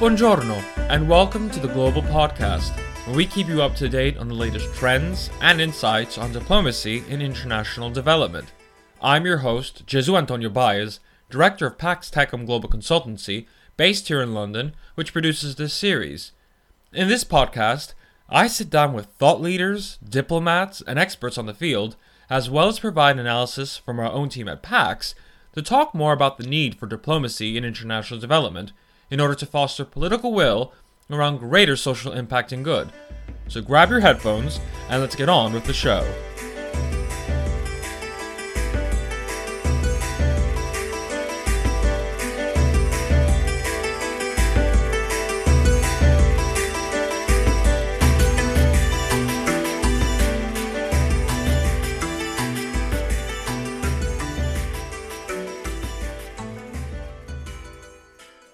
Buongiorno, and welcome to the Global Podcast, where we keep you up to date on the latest trends and insights on diplomacy in international development. I'm your host, Jesu Antonio Baez, director of Pax Techum Global Consultancy, based here in London, which produces this series. In this podcast, I sit down with thought leaders, diplomats, and experts on the field, as well as provide analysis from our own team at PAX to talk more about the need for diplomacy in international development in order to foster political will around greater social impact and good. So grab your headphones and let's get on with the show.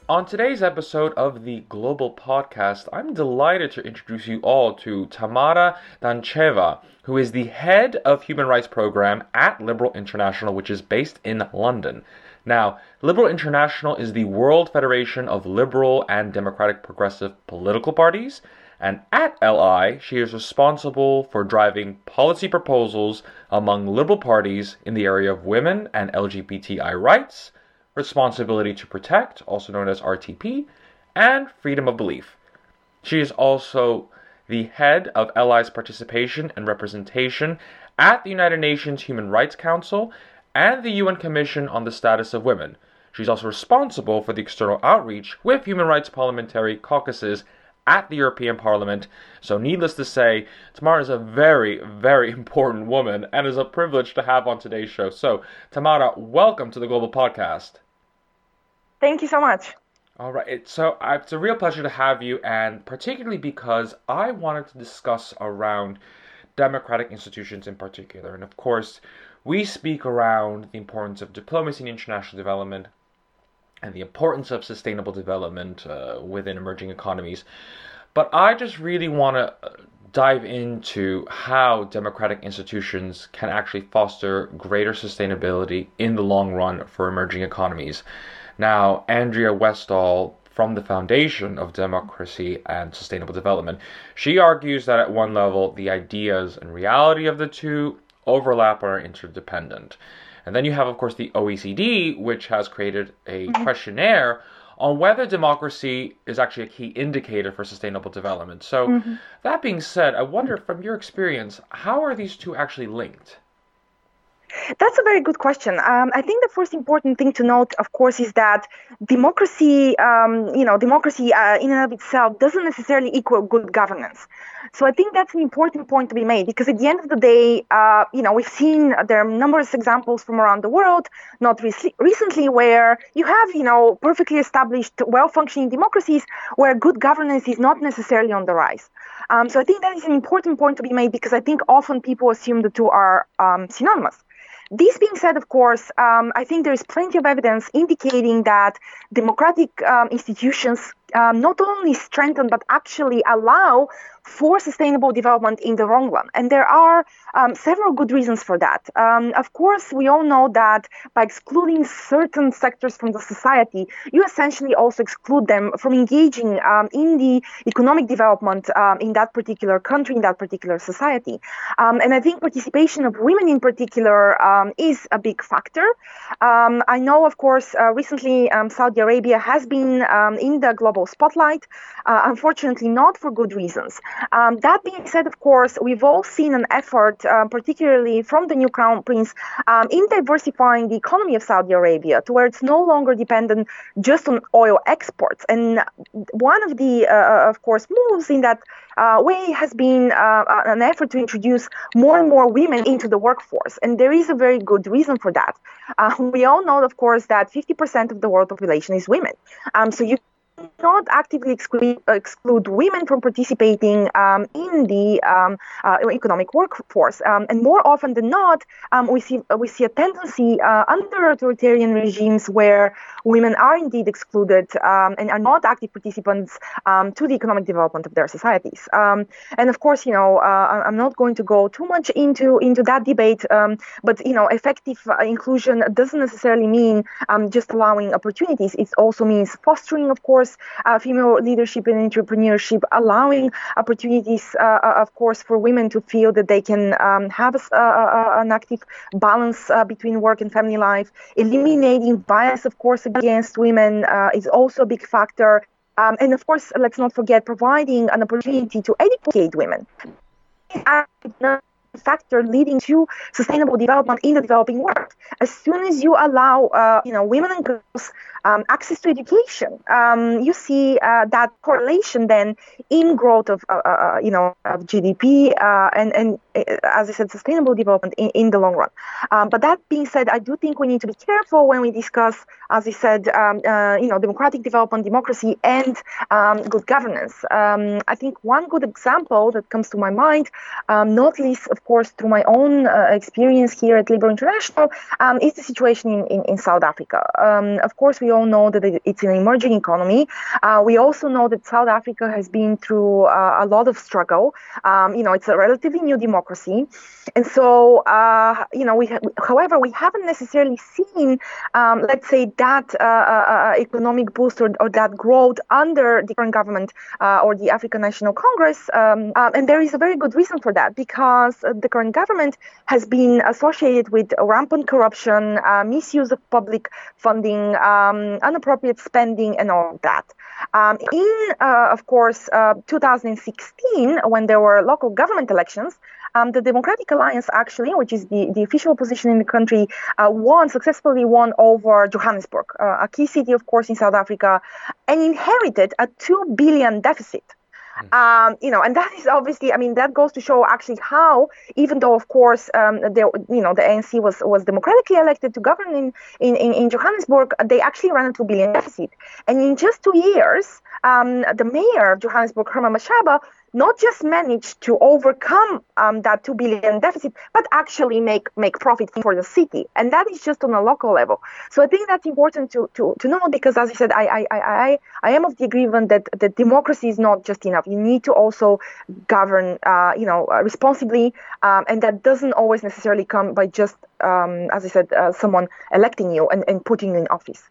On today's episode of the Global Podcast, I'm delighted to introduce you all to Tamara Dancheva, who is the head of Human Rights Program at Liberal International, which is based in London. Now, Liberal International is the World Federation of Liberal and Democratic Progressive Political Parties, and at LI, she is responsible for driving policy proposals among liberal parties in the area of women and LGBTI rights responsibility to protect, also known as R2P, and freedom of belief. She is also the head of LI's participation and representation at the United Nations Human Rights Council and the UN Commission on the Status of Women. She's also responsible for the external outreach with human rights parliamentary caucuses at the European Parliament. So, needless to say, Tamara is a very, very important woman and is a privilege to have on today's show. So, Tamara, welcome to the Global Podcast. Thank you so much. All right. So it's a real pleasure to have you, and particularly because I wanted to discuss around democratic institutions in particular. And of course, we speak around the importance of diplomacy and international development and the importance of sustainable development uh, within emerging economies. But I just really want to uh, dive into how democratic institutions can actually foster greater sustainability in the long run for emerging economies. Now, Andrea Westall from the Foundation of Democracy and Sustainable Development, she argues that at one level, the ideas and reality of the two overlap or are interdependent. And then you have, of course, the OECD, which has created a mm-hmm. questionnaire on whether democracy is actually a key indicator for sustainable development. So, mm-hmm. that being said, I wonder from your experience, how are these two actually linked? That's a very good question. Um, I think the first important thing to note, of course, is that democracy, um, you know, democracy uh, in and of itself doesn't necessarily equal good governance. So I think that's an important point to be made because at the end of the day, uh, you know, we've seen there are numerous examples from around the world, not re- recently, where you have, you know, perfectly established, well-functioning democracies where good governance is not necessarily on the rise. Um, so I think that is an important point to be made because I think often people assume the two are um, synonymous. This being said, of course, um, I think there is plenty of evidence indicating that democratic um, institutions um, not only strengthen but actually allow for sustainable development in the long run. And there are um, several good reasons for that. Um, of course, we all know that by excluding certain sectors from the society, you essentially also exclude them from engaging um, in the economic development um, in that particular country, in that particular society. Um, and I think participation of women in particular um, is a big factor. I know, of course, uh, recently Saudi Arabia has been in the global spotlight, uh, unfortunately, not for good reasons. Um, that being said, of course, we've all seen an effort, uh, particularly from the new crown prince, um, in diversifying the economy of Saudi Arabia to where it's no longer dependent just on oil exports. And one of the, uh, uh of course, moves in that uh, way has been uh, an effort to introduce more and more women into the workforce. And there is a very good reason for that. we all know, of course, that 50% of the world population is women. Um, so you not actively exclude, exclude women from participating um, in the um, uh, economic workforce. Um, and more often than not, um, we see we see a tendency uh, under authoritarian regimes where women are indeed excluded um, and are not active participants um, to the economic development of their societies. and of course, you know, uh, I'm not going to go too much into into that debate, but you know, effective uh, inclusion doesn't necessarily mean just allowing opportunities. It also means fostering, of course course, uh, female leadership and entrepreneurship, allowing opportunities, uh, uh, of course, for women to feel that they can um, have a, uh, an active balance between work and family life. Eliminating bias, of course, against women is also a big factor. Um, and of course, let's not forget providing an opportunity to educate women factor leading to sustainable development in the developing world. As soon as you allow, uh, you know, women and girls um, access to education, um, you see uh, that correlation then in growth of, uh, uh, uh you know, of GDP uh, and and as I said, sustainable development in, in the long run. Um, but that being said, I do think we need to be careful when we discuss, as I said, um, you know, democratic development, democracy, and um, good governance. Um, I think one good example that comes to my mind, not least, of course, through my own uh, experience here at Liberal International, um, is the situation in, in, in South Africa. Um, of course, we all know that it's an emerging economy. Uh, we also know that South Africa has been through uh, a lot of struggle. Um, you know, it's a relatively new democracy. And so, uh, you know, we ha- however, we haven't necessarily seen, um, let's say, that uh, uh, economic boost or, or, that growth under the current government or the African National Congress. Um, and there is a very good reason for that because the current government has been associated with rampant corruption, uh, misuse of public funding, um, inappropriate spending, and all of that. Um, in, uh, of course, uh, 2016, when there were local government elections, um, the Democratic Alliance, actually, which is the, the official position in the country, uh, won successfully won over Johannesburg, uh, a key city, of course, in South Africa, and inherited a two billion deficit. Hmm. Um, you know, and that is obviously, I mean, that goes to show actually how, even though of course, um, there, you know, the ANC was was democratically elected to govern in in, in Johannesburg, they actually ran a two billion deficit, and in just two years, um, the mayor of Johannesburg, Herman Mashaba, not just manage to overcome um, that 2 billion deficit, but actually make, make profit for the city. And that is just on a local level. So I think that's important to, to, to know because, as I said, I, I, I, I am of the agreement that, that democracy is not just enough. You need to also govern, uh, you know, uh, responsibly. Um, and that doesn't always necessarily come by just, um, as I said, uh, someone electing you and, and putting you in office.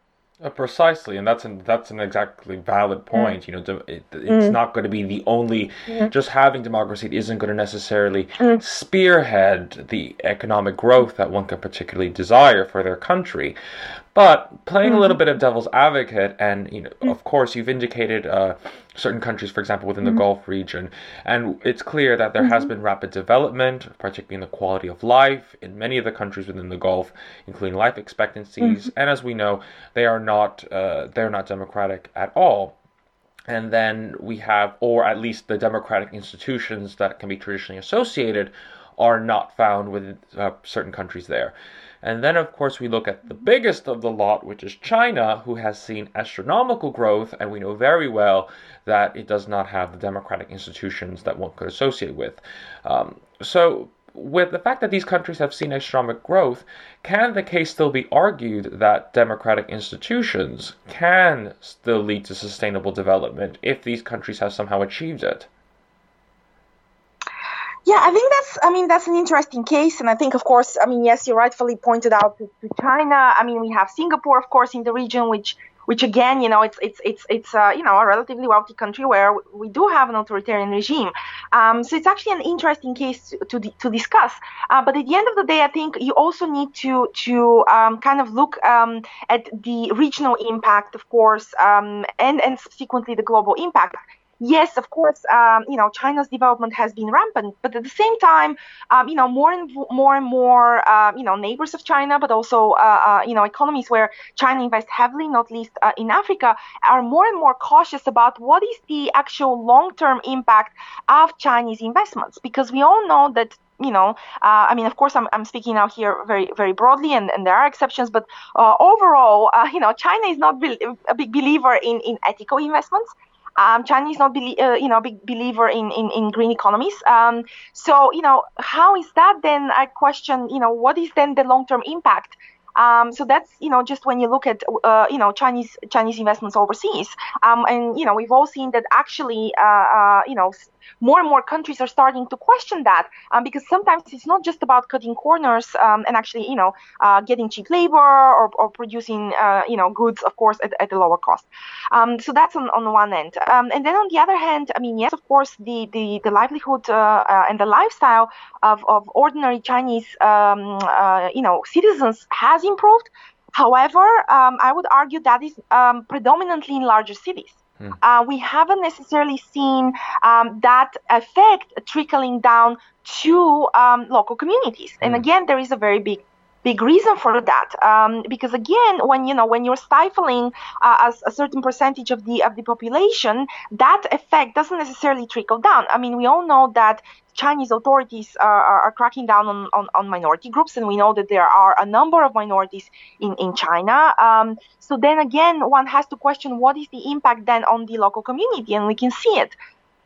Uh, precisely, and that's an that's an exactly valid mm. point. Mm. You know, it, it's mm. not going to be the only. Mm. Just having democracy isn't going to necessarily mm. spearhead the economic growth that one can particularly desire for their country. But playing mm-hmm. a little mm-hmm. bit of devil's advocate, and you know, mm-hmm. of course, you've indicated uh, certain countries, for example, within mm-hmm. the Gulf region, and it's clear that there has mm-hmm. been rapid development, particularly in the quality of life in many of the countries within the Gulf, including life expectancies. Mm-hmm. And as we know, they are not uh, they're not democratic at all. And then we have, or at least the democratic institutions that can be traditionally associated, are not found with uh, certain countries there. And then, of course, we look at the biggest of the lot, which is China, who has seen astronomical growth, and we know very well that it does not have the democratic institutions that one could associate with. Um, so, with the fact that these countries have seen astronomic growth, can the case still be argued that democratic institutions can still lead to sustainable development if these countries have somehow achieved it? Yeah, I think that's. I mean, that's an interesting case, and I think, of course, I mean, yes, you rightfully pointed out to, to China. I mean, we have Singapore, of course, in the region, which, which again, you know, it's it's it's it's uh, you know a relatively wealthy country where we do have an authoritarian regime. Um, so it's actually an interesting case to to, to discuss. Uh, but at the end of the day, I think you also need to to um, kind of look um, at the regional impact, of course, um, and and subsequently the global impact yes, of course, um, you know, China's development has been rampant, but at the same time, um, you know, more and more and more, uh, you know, neighbors of China, but also, uh, uh, you know, economies where China invests heavily, not least uh, in Africa, are more and more cautious about what is the actual long-term impact of Chinese investments, because we all know that you know, uh, I mean, of course, I'm, I'm speaking now here very, very broadly, and, and there are exceptions, but uh, overall, uh, you know, China is not be- a big believer in, in ethical investments. Um, China not, be, uh, you know, big believer in, in, in green economies. Um, so, you know, how is that then? I question, you know, what is then the long-term impact? Um, so that's you know just when you look at uh, you know Chinese Chinese investments overseas, um, and you know we've all seen that actually uh, uh, you know more and more countries are starting to question that um, because sometimes it's not just about cutting corners um, and actually, you know, uh, getting cheap labor or, or producing, uh, you know, goods, of course, at, at a lower cost. Um, so that's on, on one end. Um, and then on the other hand, I mean, yes, of course, the the, the livelihood uh, uh and the lifestyle of, of ordinary Chinese, um, uh, you know, citizens has improved. However, um, I would argue that is predominantly in larger cities. Hmm. Uh, we haven't necessarily seen um, that effect trickling down to um, local communities. And hmm. again, there is a very big big reason for that um, because again when you know when you're stifling uh, a, a, certain percentage of the of the population that effect doesn't necessarily trickle down i mean we all know that Chinese authorities are, are, cracking down on, on, on, minority groups, and we know that there are a number of minorities in, in China. Um, so then again, one has to question what is the impact then on the local community, and we can see it.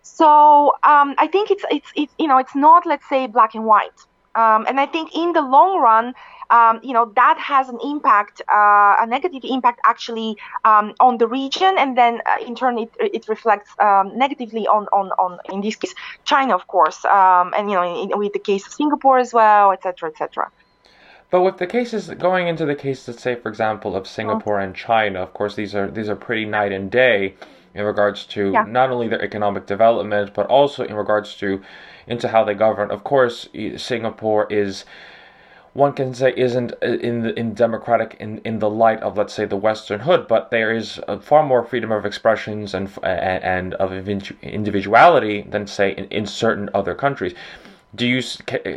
So um, I think it's it's it's you know it's not let's say black and white, um, and I think in the long run, um, you know that has an impact, uh, a negative impact actually um, on the region, and then uh, in turn it, it reflects um, negatively on, on, on in this case China, of course, um, and you know in, with the case of Singapore as well, etc., etc. But with the cases going into the cases, let's say, for example, of Singapore and China, of course, these are these are pretty night and day in regards to yeah. not only their economic development, but also in regards to into how they govern. Of course, Singapore is one can say isn't uh, in the, in democratic in, in the light of let's say the Western hood, but there is far more freedom of expressions and and of individuality than say in, in certain other countries. Do you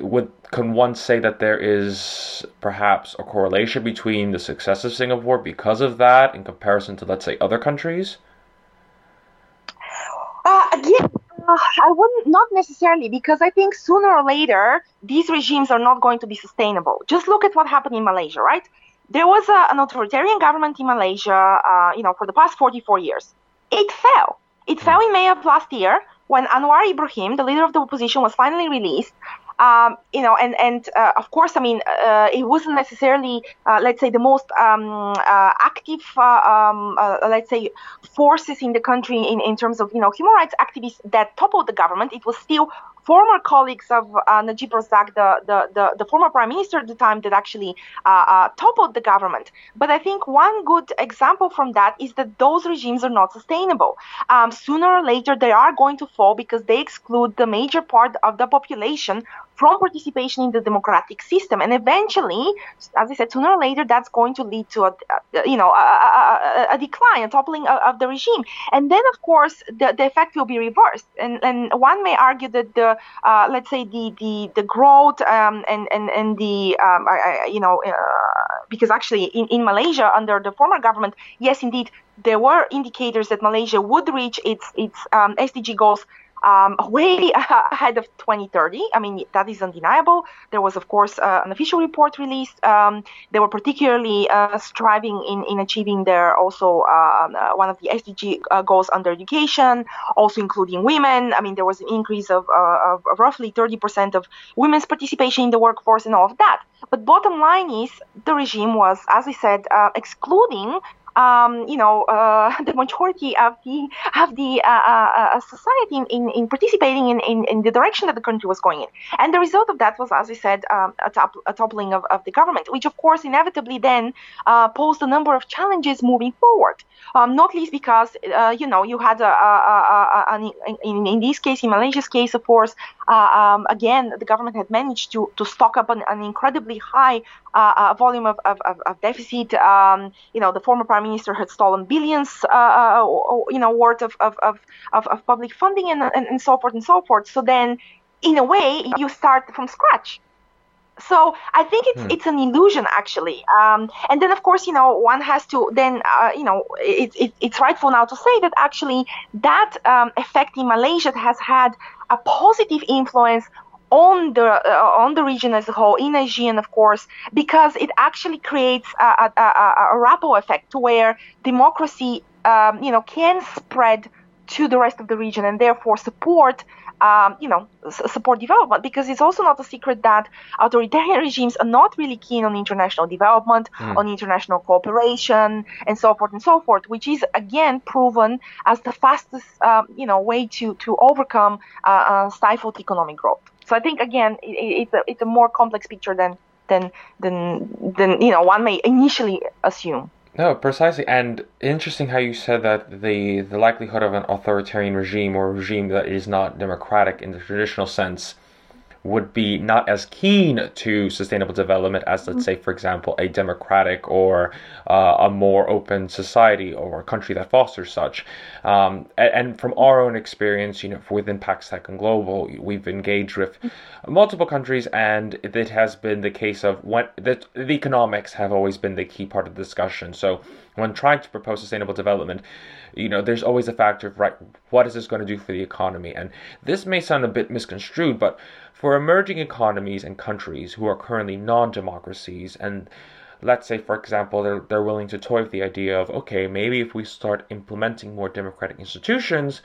would can one say that there is perhaps a correlation between the success of Singapore because of that in comparison to let's say other countries? Uh, again, uh, I wouldn't, not necessarily, because I think sooner or later these regimes are not going to be sustainable. Just look at what happened in Malaysia, right? There was a, an authoritarian government in Malaysia, uh, you know, for the past 44 years. It fell. It fell in May of last year when Anwar Ibrahim, the leader of the opposition, was finally released um, you know, and and uh, of course, I mean, uh, it wasn't necessarily, uh, let's say, the most um, uh, active, uh, um, uh, let's say, forces in the country in, in terms of you know human rights activists that toppled the government. It was still former colleagues of Najib Razak, the, the, the, the, former prime minister at the time, that actually toppled the government. But I think one good example from that is that those regimes are not sustainable. Um, sooner or later, they are going to fall because they exclude the major part of the population from participation in the democratic system. And eventually, as I said, sooner or later, that's going to lead to a, you know, a, a, a, toppling, a toppling of, of, the regime. And then, of course, the, the effect will be reversed. And, and one may argue that the, uh, let's say, the, the, the growth um, and, and, and the, um, I, I, you know, uh, because actually in, in Malaysia, under the former government, yes, indeed, there were indicators that Malaysia would reach its, its um, SDG goals um, way ahead of 2030. I mean, that is undeniable. There was, of course, uh, an official report released. Um, they were particularly uh, striving in, in achieving their also uh, uh one of the SDG uh, goals under education, also including women. I mean, there was an increase of, uh, of roughly 30% of women's participation in the workforce and all of that. But bottom line is the regime was, as I said, excluding um, you know, uh, the majority of the of the uh, uh, uh, society in, in, in participating in, in, in, the direction that the country was going in. And the result of that was, as we said, um, a, top, a, toppling of, of the government, which of course inevitably then uh, posed a number of challenges moving forward. Um, not least because uh, you know you had a, a, a, in, in this case, in Malaysia's case, of course, um, again the government had managed to to stock up an, an incredibly high volume of, of, of deficit. Um, you know, the former prime prime minister had stolen billions, uh, uh you know, worth of, of, of, of, public funding and, and, and so forth and so forth. So then, in a way, you start from scratch. So I think it's hmm. it's an illusion actually, um, and then of course you know one has to then uh, you know it, it, it's rightful now to say that actually that um, effect in Malaysia has had a positive influence on the uh, on the region as a whole, in ASEAN, of course, because it actually creates a, a, a, a ripple effect to where democracy, um, you know, can spread to the rest of the region and therefore support um, you know, support development because it's also not a secret that authoritarian regimes are not really keen on international development, mm. on international cooperation, and so forth and so forth, which is again proven as the fastest, um, you know, way to to overcome uh, uh, stifled economic growth. So I think again, it, it's a it's a more complex picture than than than than you know one may initially assume. No, precisely, and interesting how you said that the the likelihood of an authoritarian regime or regime that is not democratic in the traditional sense would be not as keen to sustainable development as, let's say, for example, a democratic or uh, a more open society or a country that fosters such. Um, and, and, from our own experience, you know, within PaxTech and Global, we've engaged with multiple countries, and it has been the case of when the, the economics have always been the key part of the discussion. So when trying to propose sustainable development, you know, there's always a factor of right, what is this going to do for the economy? And this may sound a bit misconstrued, but for emerging economies and countries who are currently non-democracies and let's say for example they're, they're willing to toy with the idea of okay maybe if we start implementing more democratic institutions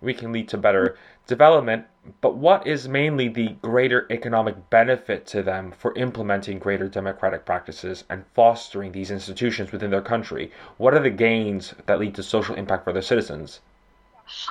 we can lead to better development. But what is mainly the greater economic benefit to them for implementing greater democratic practices and fostering these institutions within their country? What are the gains that lead to social impact for their citizens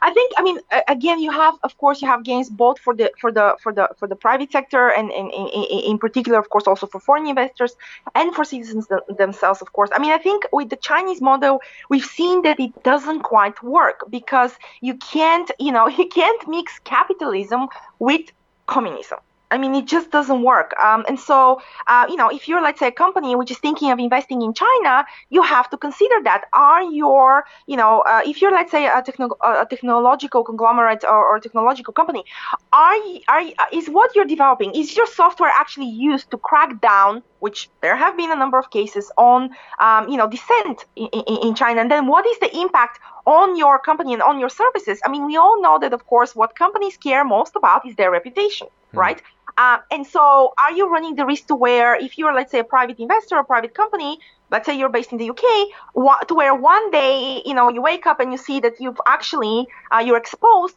I think I mean again you have of course you have gains both for the for the for the for the private sector and in, in, in particular of course also for foreign investors and for citizens themselves of course. I mean I think with the Chinese model we've seen that it doesn't quite work because you can't you know you can't mix capitalism with communism. I mean, it just doesn't work. Um, and so, uh, you know, if you're, let's say, a company which is thinking of investing in China, you have to consider that. Are your, you know, uh, if you're, let's say, a, techno- a technological conglomerate or, or technological company, are, are is what you're developing is your software actually used to crack down which there have been a number of cases on, um, you know, dissent in, in, in, China. And then what is the impact on your company and on your services? I mean, we all know that, of course, what companies care most about is their reputation, mm. right? Uh, and so, are you running the risk to where, if you're, let's say, a private investor or private company, let's say you're based in the UK, to where one day, you know, you wake up and you see that you've actually uh, you're exposed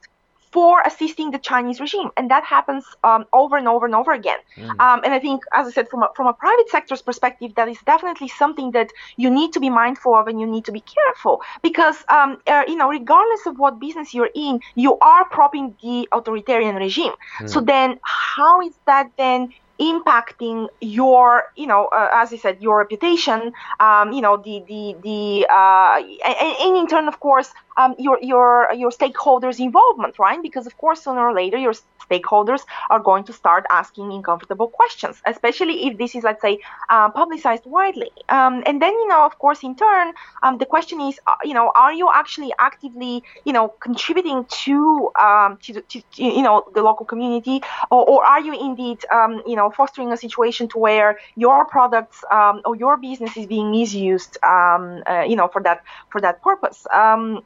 for assisting the Chinese regime, and that happens um, over and over and over again. Mm. Um, and I think, as I said, from a, from a private sector's perspective, that is definitely something that you need to be mindful of, and you need to be careful because, um, uh, you know, regardless of what business you're in, you are propping the authoritarian regime. Mm. So then, how is that then? Impacting your, you know, uh, as I said, your reputation, um, you know, the the the, uh, and, and in turn, of course, um, your your your stakeholders' involvement, right? Because of course, sooner or later, your stakeholders are going to start asking uncomfortable questions, especially if this is, let's say, uh, publicized widely. Um, and then, you know, of course, in turn, um, the question is, uh, you know, are you actually actively, you know, contributing to, um, to, to, to, you know, the local community, or, or are you indeed, um, you fostering a situation to where your products um, or your business is being misused, um, uh, you know, for that for that purpose? Um,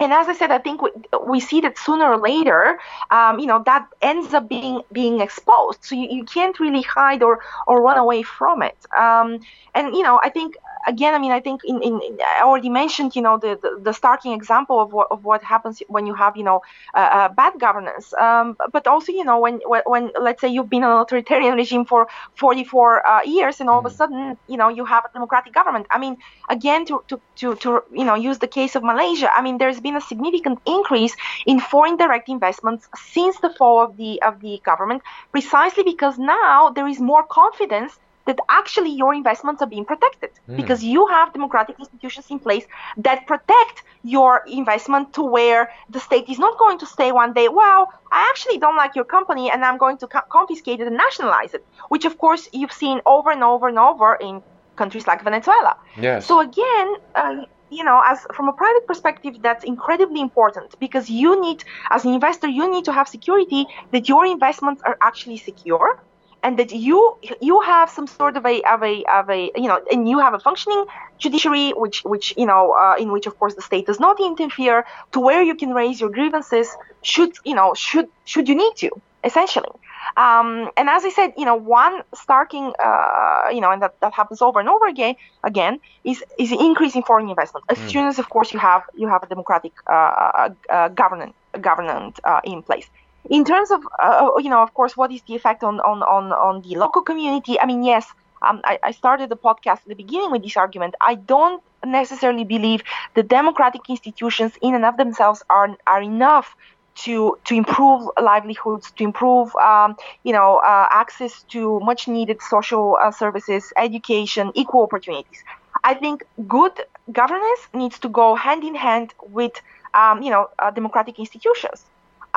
and as I said, I think we, we see that sooner or later, um, you know, that ends up being being exposed. So you, you can't really hide or or run away from it. Um, and you know, I think again, I mean, I think in, in I already mentioned, you know, the, the, the starting example of what of what happens when you have, you know, uh, uh, bad governance. Um, but also, you know, when, when when let's say you've been an authoritarian regime for 44 uh, years, and all mm. of a mm. sudden, you know, you have a democratic government. I mean, again, to to to to you know, use the case of Malaysia. I mean, there's been a significant increase in foreign direct investments since the fall of the of the government, precisely because now there is more confidence that actually your investments are being protected mm. because you have democratic institutions in place that protect your investment to where the state is not going to say one day, well, I actually don't like your company and I'm going to co- confiscate it and nationalize it, which of course you've seen over and over and over in countries like Venezuela. Yes. So again, uh, you know as from a private perspective that's incredibly important because you need as an investor you need to have security that your investments are actually secure and that you you have some sort of a of a of a you know and you have a functioning judiciary which which you know uh, in which of course the state does not interfere to where you can raise your grievances should you know should should you need to essentially um, and as I said, you know, one starting, uh, you know, and that, that happens over and over again, again, is is increasing foreign investment. As mm. soon as, of course, you have you have a democratic uh, uh, uh governance governance uh, in place. In terms of uh, you know of course what is the effect on on on, on the local community i mean yes um, I, I started the podcast at the beginning with this argument i don't necessarily believe the democratic institutions in and of themselves are are enough to to improve livelihoods, to improve um, you know uh, access to much needed social uh, services, education, equal opportunities. I think good governance needs to go hand in hand with um, you know uh, democratic institutions.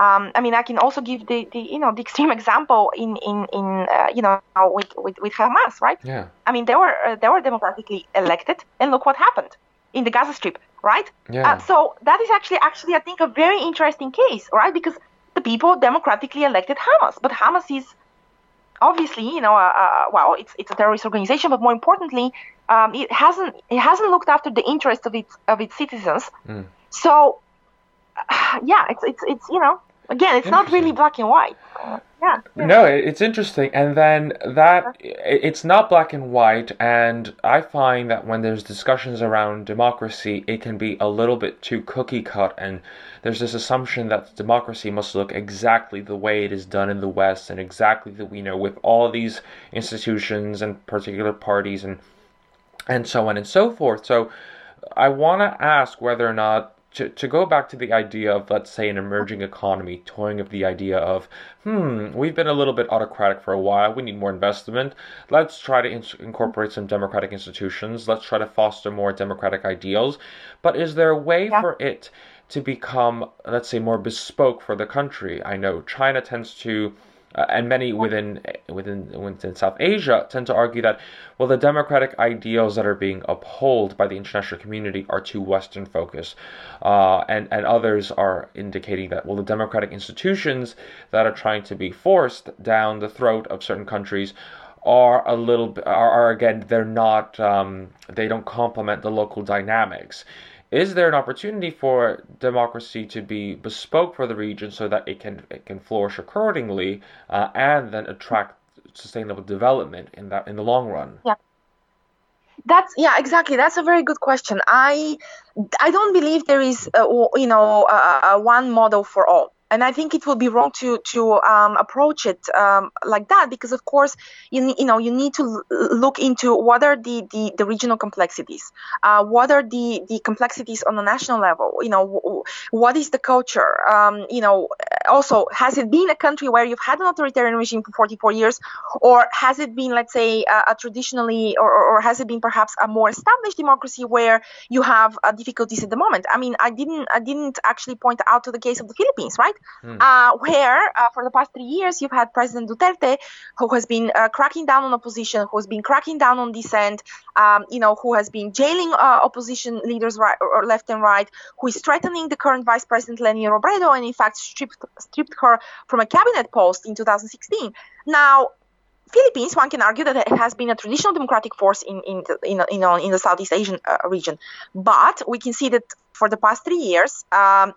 Um, I mean, I can also give the, the you know the extreme example in in in uh, you know with, with with Hamas, right? Yeah. I mean, they were uh, they were democratically elected, and look what happened in the Gaza Strip, right? Yeah. Uh, so that is actually actually I think a very interesting case, right? Because the people democratically elected Hamas, but Hamas is obviously you know uh, uh, well it's it's a terrorist organization, but more importantly, um, it hasn't it hasn't looked after the interests of its of its citizens. Mm. So yeah, it's it's it's you know again it's not really black and white. Yeah. yeah. No, it's interesting, and then that it's not black and white, and I find that when there's discussions around democracy, it can be a little bit too cookie cut, and there's this assumption that democracy must look exactly the way it is done in the West, and exactly that we know with all these institutions and particular parties and and so on and so forth. So I want to ask whether or not to, to go back to the idea of, let's say, an emerging economy, toying of the idea of, hmm, we've been a little bit autocratic for a while, we need more investment. Let's try to in- incorporate some democratic institutions. Let's try to foster more democratic ideals. But is there a way Yeah. for it to become, let's say, more bespoke for the country? I know China tends to uh, and many within within within South Asia tend to argue that well the democratic ideals that are being upheld by the international community are too Western focused, uh, and and others are indicating that well the democratic institutions that are trying to be forced down the throat of certain countries are a little are, are again they're not um, they don't complement the local dynamics is there an opportunity for democracy to be bespoke for the region so that it can it can flourish accordingly uh, and then attract sustainable development in that in the long run? Yeah. That's yeah, exactly. That's a very good question. I I don't believe there is a, you know a, a one model for all. And I think it would be wrong to to um, approach it um, like that because, of course, you you know you need to look into what are the the, the regional complexities, uh, what are the the complexities on a national level. You know, what is the culture? Um, you know, also has it been a country where you've had an authoritarian regime for 44 years, or has it been, let's say, a, a traditionally, or, or or has it been perhaps a more established democracy where you have uh, difficulties at the moment? I mean, I didn't I didn't actually point out to the case of the Philippines, right? Uh, where uh, for the past three years you've had President Duterte, who has been uh, cracking down on opposition, who has been cracking down on dissent, um, you know, who has been jailing uh, opposition leaders right or left and right, who is threatening the current Vice President Leni Robredo, and in fact stripped stripped her from a cabinet post in 2016. Now. Philippines, one can argue that it has been a traditional democratic force in in the, in, know, in the Southeast Asian uh, region, but we can see that for the past three years, um,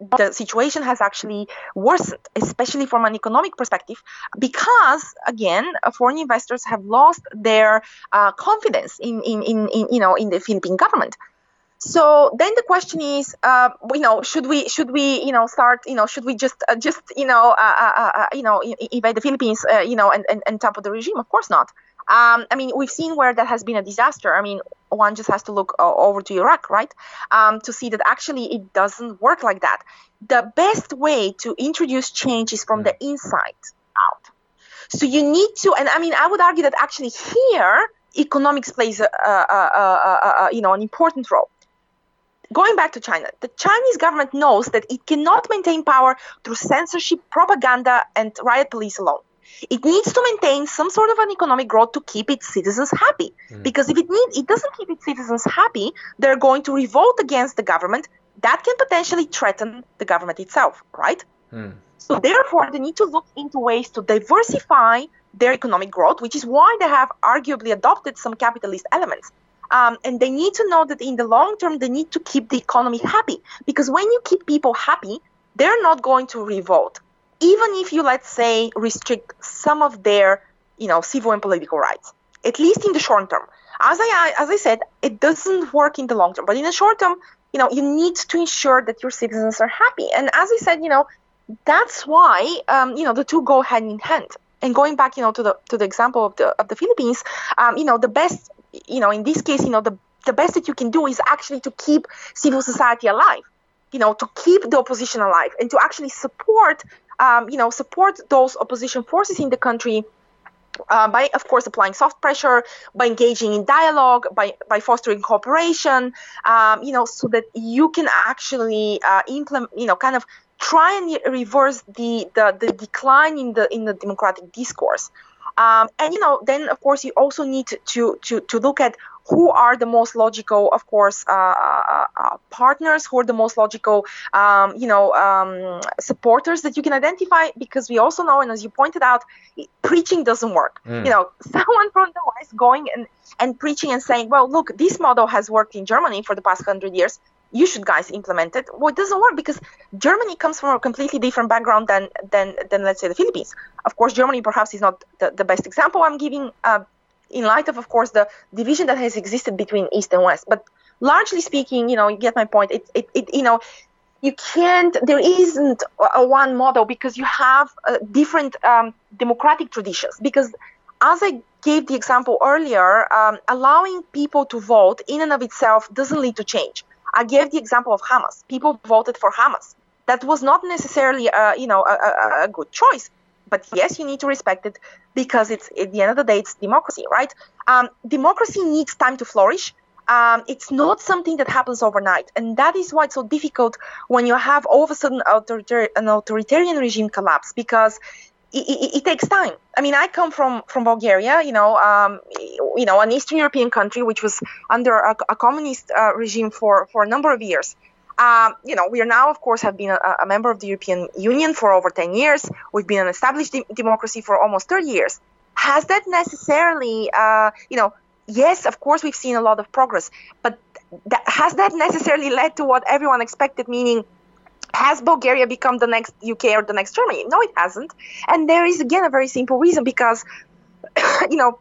the situation has actually worsened, especially from an economic perspective, because again, foreign investors have lost their uh, confidence in, in, in, in, you know, in the Philippine government. So then the question is, uh, you know, should we should we you know start you know should we just uh, just you know uh, uh, uh, you know invade the Philippines you know and, and and topple the regime? Of course not. Um, I mean, we've seen where that has been a disaster. I mean, one just has to look uh, over to Iraq, right, um, to see that actually it doesn't work like that. The best way to introduce change is from the inside out. So you need to, and I mean, I would argue that actually here economics plays a, a, a, a, a you know an important role. Going back to China, the Chinese government knows that it cannot maintain power through censorship, propaganda, and riot police alone. It needs to maintain some sort of an economic growth to keep its citizens happy. Because if it need, it doesn't keep its citizens happy, they're going to revolt against the government. That can potentially threaten the government itself, right? So therefore, they need to look into ways to diversify their economic growth, which is why they have arguably adopted some capitalist elements. Um, and they need to know that in the long term, they need to keep the economy happy. Because when you keep people happy, they're not going to revolt. Even if you, let's say, restrict some of their, you know, civil and political rights, at least in the short term. As I, as I said, it doesn't work in the long term. But in the short term, you know, you need to ensure that your citizens are happy. And as I said, you know, that's why um, you know the two go hand in hand. And going back, you know, to the to the example of the of the Philippines, um, you know, the best, you know, in this case, you know, the the best that you can do is actually to keep civil society alive, you know, to keep the opposition alive and to actually support, um, you know, support those opposition forces in the country uh, by, of course, applying soft pressure, by engaging in dialogue, by, by fostering cooperation, um, you know, so that you can actually uh, implement, you know, kind of try and reverse the, the, the decline in the in the democratic discourse. Um, and you know, then of course you also need to to to look at who are the most logical, of course, uh, uh, uh, partners, who are the most logical, um, you know, um, supporters that you can identify, because we also know, and as you pointed out, preaching doesn't work. Mm. You know, someone from the West going and, and preaching and saying, well, look, this model has worked in Germany for the past hundred years. You should guys implement it. Well, it doesn't work because Germany comes from a completely different background than than than let's say the Philippines. Of course, Germany perhaps is not the, the best example I'm giving uh, in light of, of course, the division that has existed between East and West. But largely speaking, you know, you get my point. It, it, it you know, you can't. There isn't a one model because you have uh, different um, democratic traditions. Because as I gave the example earlier, um, allowing people to vote in and of itself doesn't lead to change. I gave the example of Hamas. People voted for Hamas. That was not necessarily, a, you know, a, a, a good choice but yes, you need to respect it because it's at the end of the day, it's democracy, right? Um, democracy needs time to flourish. Um, it's not something that happens overnight, and that is why it's so difficult when you have all of a sudden authoritar- an authoritarian regime collapse because it, it, it, takes time. I mean, I come from from Bulgaria, you know, um, you know, an Eastern European country which was under a, a communist uh, regime for for a number of years. Um, you know, we are now, of course, have been a, a, member of the European Union for over 10 years. We've been an established de- democracy for almost 30 years. Has that necessarily, uh, you know, yes, of course, we've seen a lot of progress, but that, has that necessarily led to what everyone expected, meaning has Bulgaria become the next UK or the next Germany? No, it hasn't. And there is, again, a very simple reason because, you know,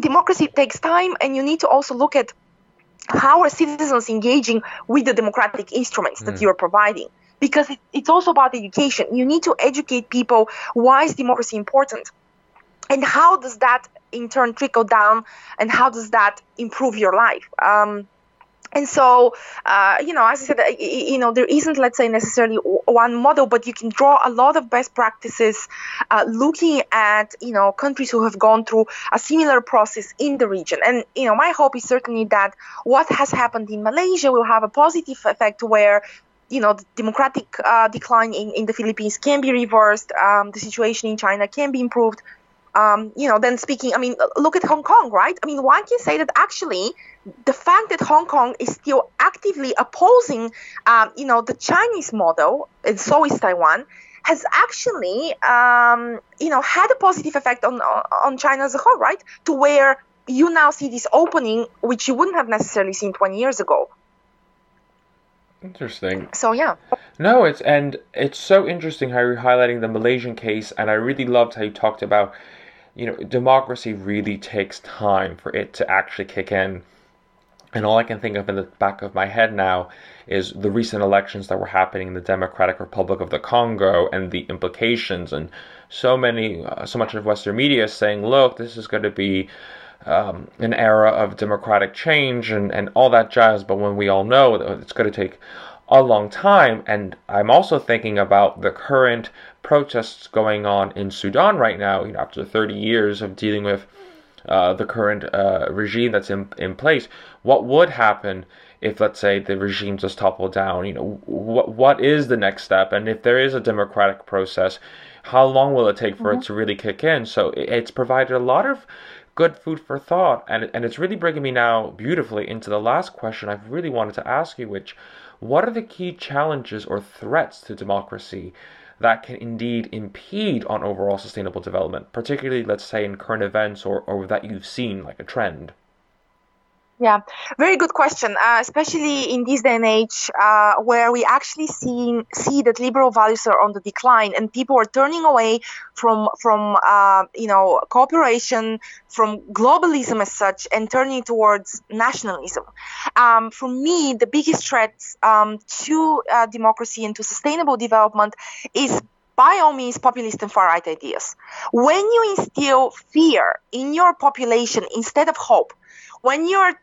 democracy takes time and you need to also look at how are citizens engaging with the democratic instruments that mm. you're providing? Because it, it's also about education. You need to educate people why is democracy important? And how does that in turn trickle down and how does that improve your life? Um, and so uh, you know as i said you know there isn't let's say necessarily one model but you can draw a lot of best practices uh, looking at you know countries who have gone through a similar process in the region and you know my hope is certainly that what has happened in malaysia will have a positive effect where you know, the democratic uh, decline in, in the Philippines can be reversed. Um, the situation in China can be improved. Um, you know, then speaking, I mean, look at Hong Kong, right? I mean, one can say that actually the fact that Hong Kong is still actively opposing, um, you know, the Chinese model, and so is Taiwan, has actually, um, you know, had a positive effect on on China as a whole, right? To where you now see this opening, which you wouldn't have necessarily seen 20 years ago. Interesting. So yeah. No, it's and it's so interesting how you're highlighting the Malaysian case, and I really loved how you talked about, you know, democracy really takes time for it to actually kick in. And all I can think of in the back of my head now is the recent elections that were happening in the Democratic Republic of the Congo and the implications. And so many, uh, so much of Western media is saying, look, this is going to be um, an era of democratic change and, and all that jazz. But when we all know it's going to take a long time, and I'm also thinking about the current protests going on in Sudan right now, you know, after 30 years of dealing with uh, the current uh, regime that's in, in place. What would happen if, let's say, the regime just toppled down? You know, what what is the next step? And if there is a democratic process, how long will it take for mm-hmm. it to really kick in? So it, it's provided a lot of good food for thought, and and it's really bringing me now beautifully into the last question I've really wanted to ask you, which, what are the key challenges or threats to democracy? That can indeed impede on overall sustainable development, particularly, let's say, in current events or, or that you've seen like a trend? Yeah, very good question, uh, especially in this day and age uh, where we actually see see that liberal values are on the decline and people are turning away from from uh, you know cooperation, from globalism as such, and turning towards nationalism. Um, for me, the biggest threat um, to uh, democracy and to sustainable development is by all means populist and far right ideas. When you instill fear in your population instead of hope, when you're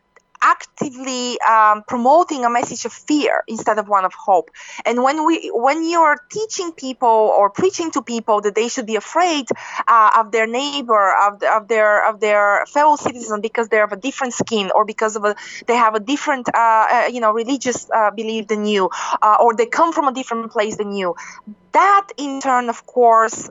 actively um, promoting a message of fear instead of one of hope. And when we, when you're teaching people or preaching to people that they should be afraid uh, of their neighbor, of, the, of their of their fellow citizen because they have a different skin or because of a, they have a different, uh, uh, you know, religious uh, belief than you, uh, or they come from a different place than you, that in turn, of course,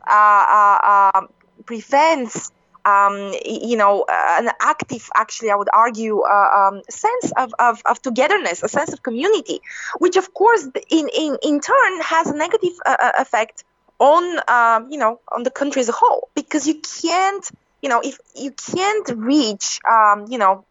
prevents um, you know, uh, an active, actually, I would argue, uh, um, sense of, of, of, togetherness, a sense of community, which, of course, in, in, in turn has a negative uh, uh, effect on, um, you know, on the country as a whole, because you can't, you know, if you can't reach, um, you know,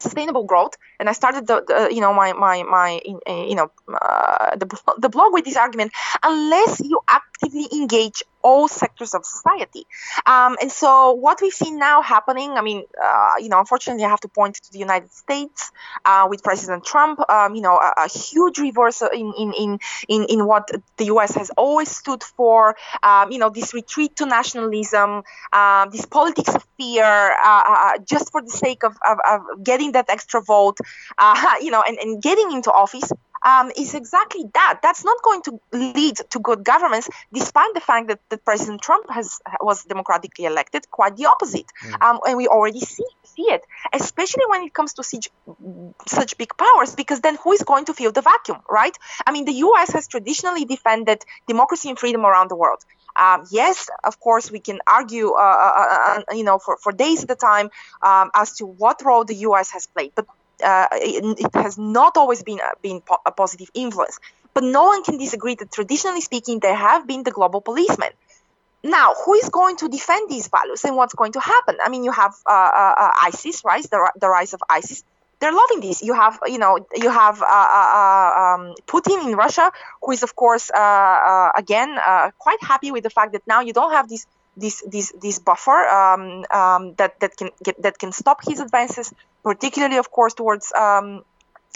sustainable growth and i started the, the you know my my my you know uh, the, the blog with this argument unless you actively engage all sectors of society. Um, and so what we've seen now happening, I mean, uh, you know, unfortunately, I have to point to the United States uh, with President Trump, um, you know, a, a, huge reversal in, in, in, in, in what the U.S. has always stood for, um, you know, this retreat to nationalism, uh, this politics of fear, uh, uh, just for the sake of, of, of, getting that extra vote, uh, you know, and, and getting into office um, is exactly that. That's not going to lead to good governments, despite the fact that, that President Trump has was democratically elected. Quite the opposite, mm. um, and we already see see it, especially when it comes to such such big powers, because then who is going to fill the vacuum, right? I mean, the U.S. has traditionally defended democracy and freedom around the world. Um, yes, of course, we can argue, uh, uh, uh, uh you know, for, for days at a time um, as to what role the U.S. has played. But uh, it, it, has not always been a, been po- a positive influence. But no one can disagree that traditionally speaking, they have been the global policemen. Now, who is going to defend these values and what's going to happen? I mean, you have uh, uh, uh ISIS, right? The, the rise of ISIS. They're loving this. You have, you know, you have uh, uh, um, Putin in Russia, who is, of course, again, quite happy with the fact that now you don't have this this this this buffer um, um, that that can get, that can stop his advances, particularly of course towards um,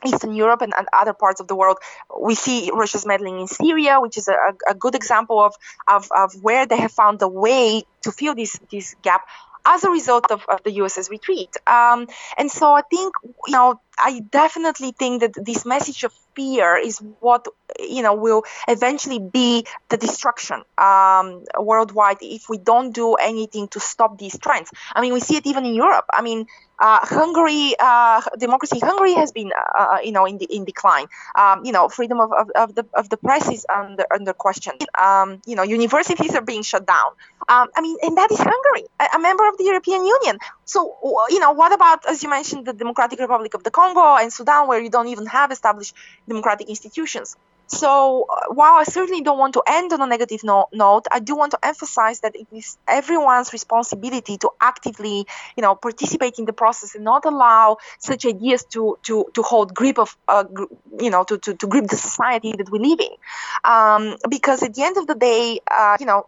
Eastern Europe and, and, other parts of the world. We see Russia's meddling in Syria, which is a, a good example of, of, of where they have found a way to fill this this gap as a result of, of the US's retreat. Um, and so I think, you know, I definitely think that this message of fear is what you know will eventually be the destruction um, worldwide if we don't do anything to stop these trends. I mean, we see it even in Europe. I mean, uh, Hungary, uh, democracy in Hungary has been, uh, uh, you know, in, in decline. Um, you know, freedom of, of, of, the of the press is under under question. Um, you know, universities are being shut down. Um, I mean, and that is Hungary, a, a, member of the European Union. So, you know, what about, as you mentioned, the Democratic Republic of the Congo and Sudan, where you don't even have established democratic institutions? So uh, while I certainly don't want to end on a negative no- note, I do want to emphasize that it is everyone's responsibility to actively, you know, participate in the process and not allow such ideas to to to hold grip of, uh, gr- you know, to, to to grip the society that we live in, um, because at the end of the day, uh, you know,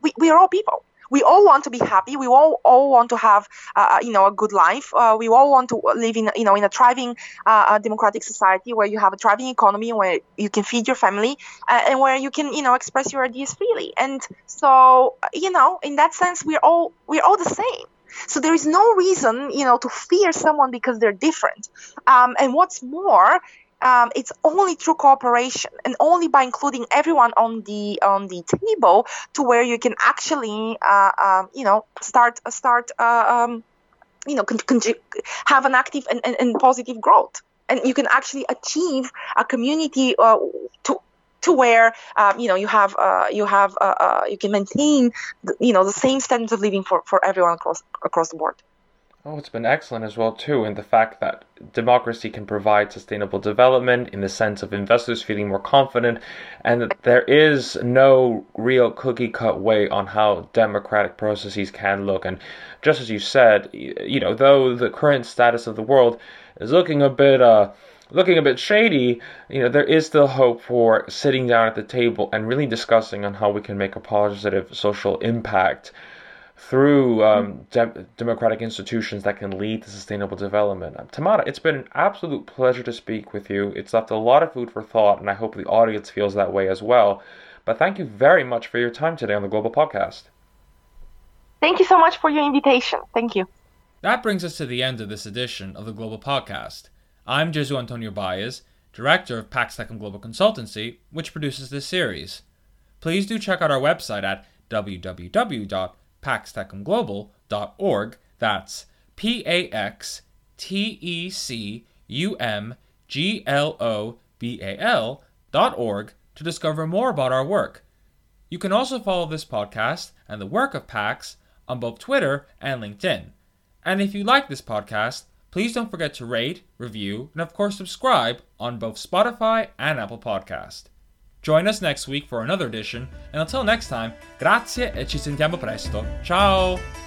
we, we are all people we all want to be happy. We all, all want to have, uh, uh, you know, a good life. Uh, we all want to live in, you know, in a thriving uh, democratic society where you have a thriving economy, where you can feed your family, uh, and where you can, you know, express your ideas freely. And so, you know, in that sense, we're all we're all the same. So there is no reason, you know, to fear someone because they're different. Um, and what's more, um, it's only through cooperation and only by including everyone on the on the table to where you can actually uh, um, you know start start uh, um, you know con- con- have an active and, and, and, positive growth and you can actually achieve a community uh, to to where um, you know you have uh, you have uh, uh, you can maintain the, you know the same standards of living for, for everyone across across the board. Oh, it's been excellent as well too, in the fact that democracy can provide sustainable development in the sense of investors feeling more confident, and that there is no real cookie cut way on how democratic processes can look. And just as you said, you know, though the current status of the world is looking a bit uh looking a bit shady, you know, there is still hope for sitting down at the table and really discussing on how we can make a positive social impact through um, de- democratic institutions that can lead to sustainable development. Um, Tamara, it's been an absolute pleasure to speak with you. It's left a lot of food for thought, and I hope the audience feels that way as well. But thank you very much for your time today on the Global Podcast. Thank you so much for your invitation. Thank you. That brings us to the end of this edition of the Global Podcast. I'm Jesu Antonio Baez, Director of Pax Tecum Global Consultancy, which produces this series. Please do check out our website at www.paxtecumglobal.org. That's P A X T E C U M G L O B A L dot org to discover more about our work. You can also follow this podcast and the work of PAX on both Twitter and LinkedIn. And if you like this podcast, please don't forget to rate, review, and of course subscribe on both Spotify and Apple Podcast. Join us next week for another edition, and until next time, grazie e ci sentiamo presto. Ciao!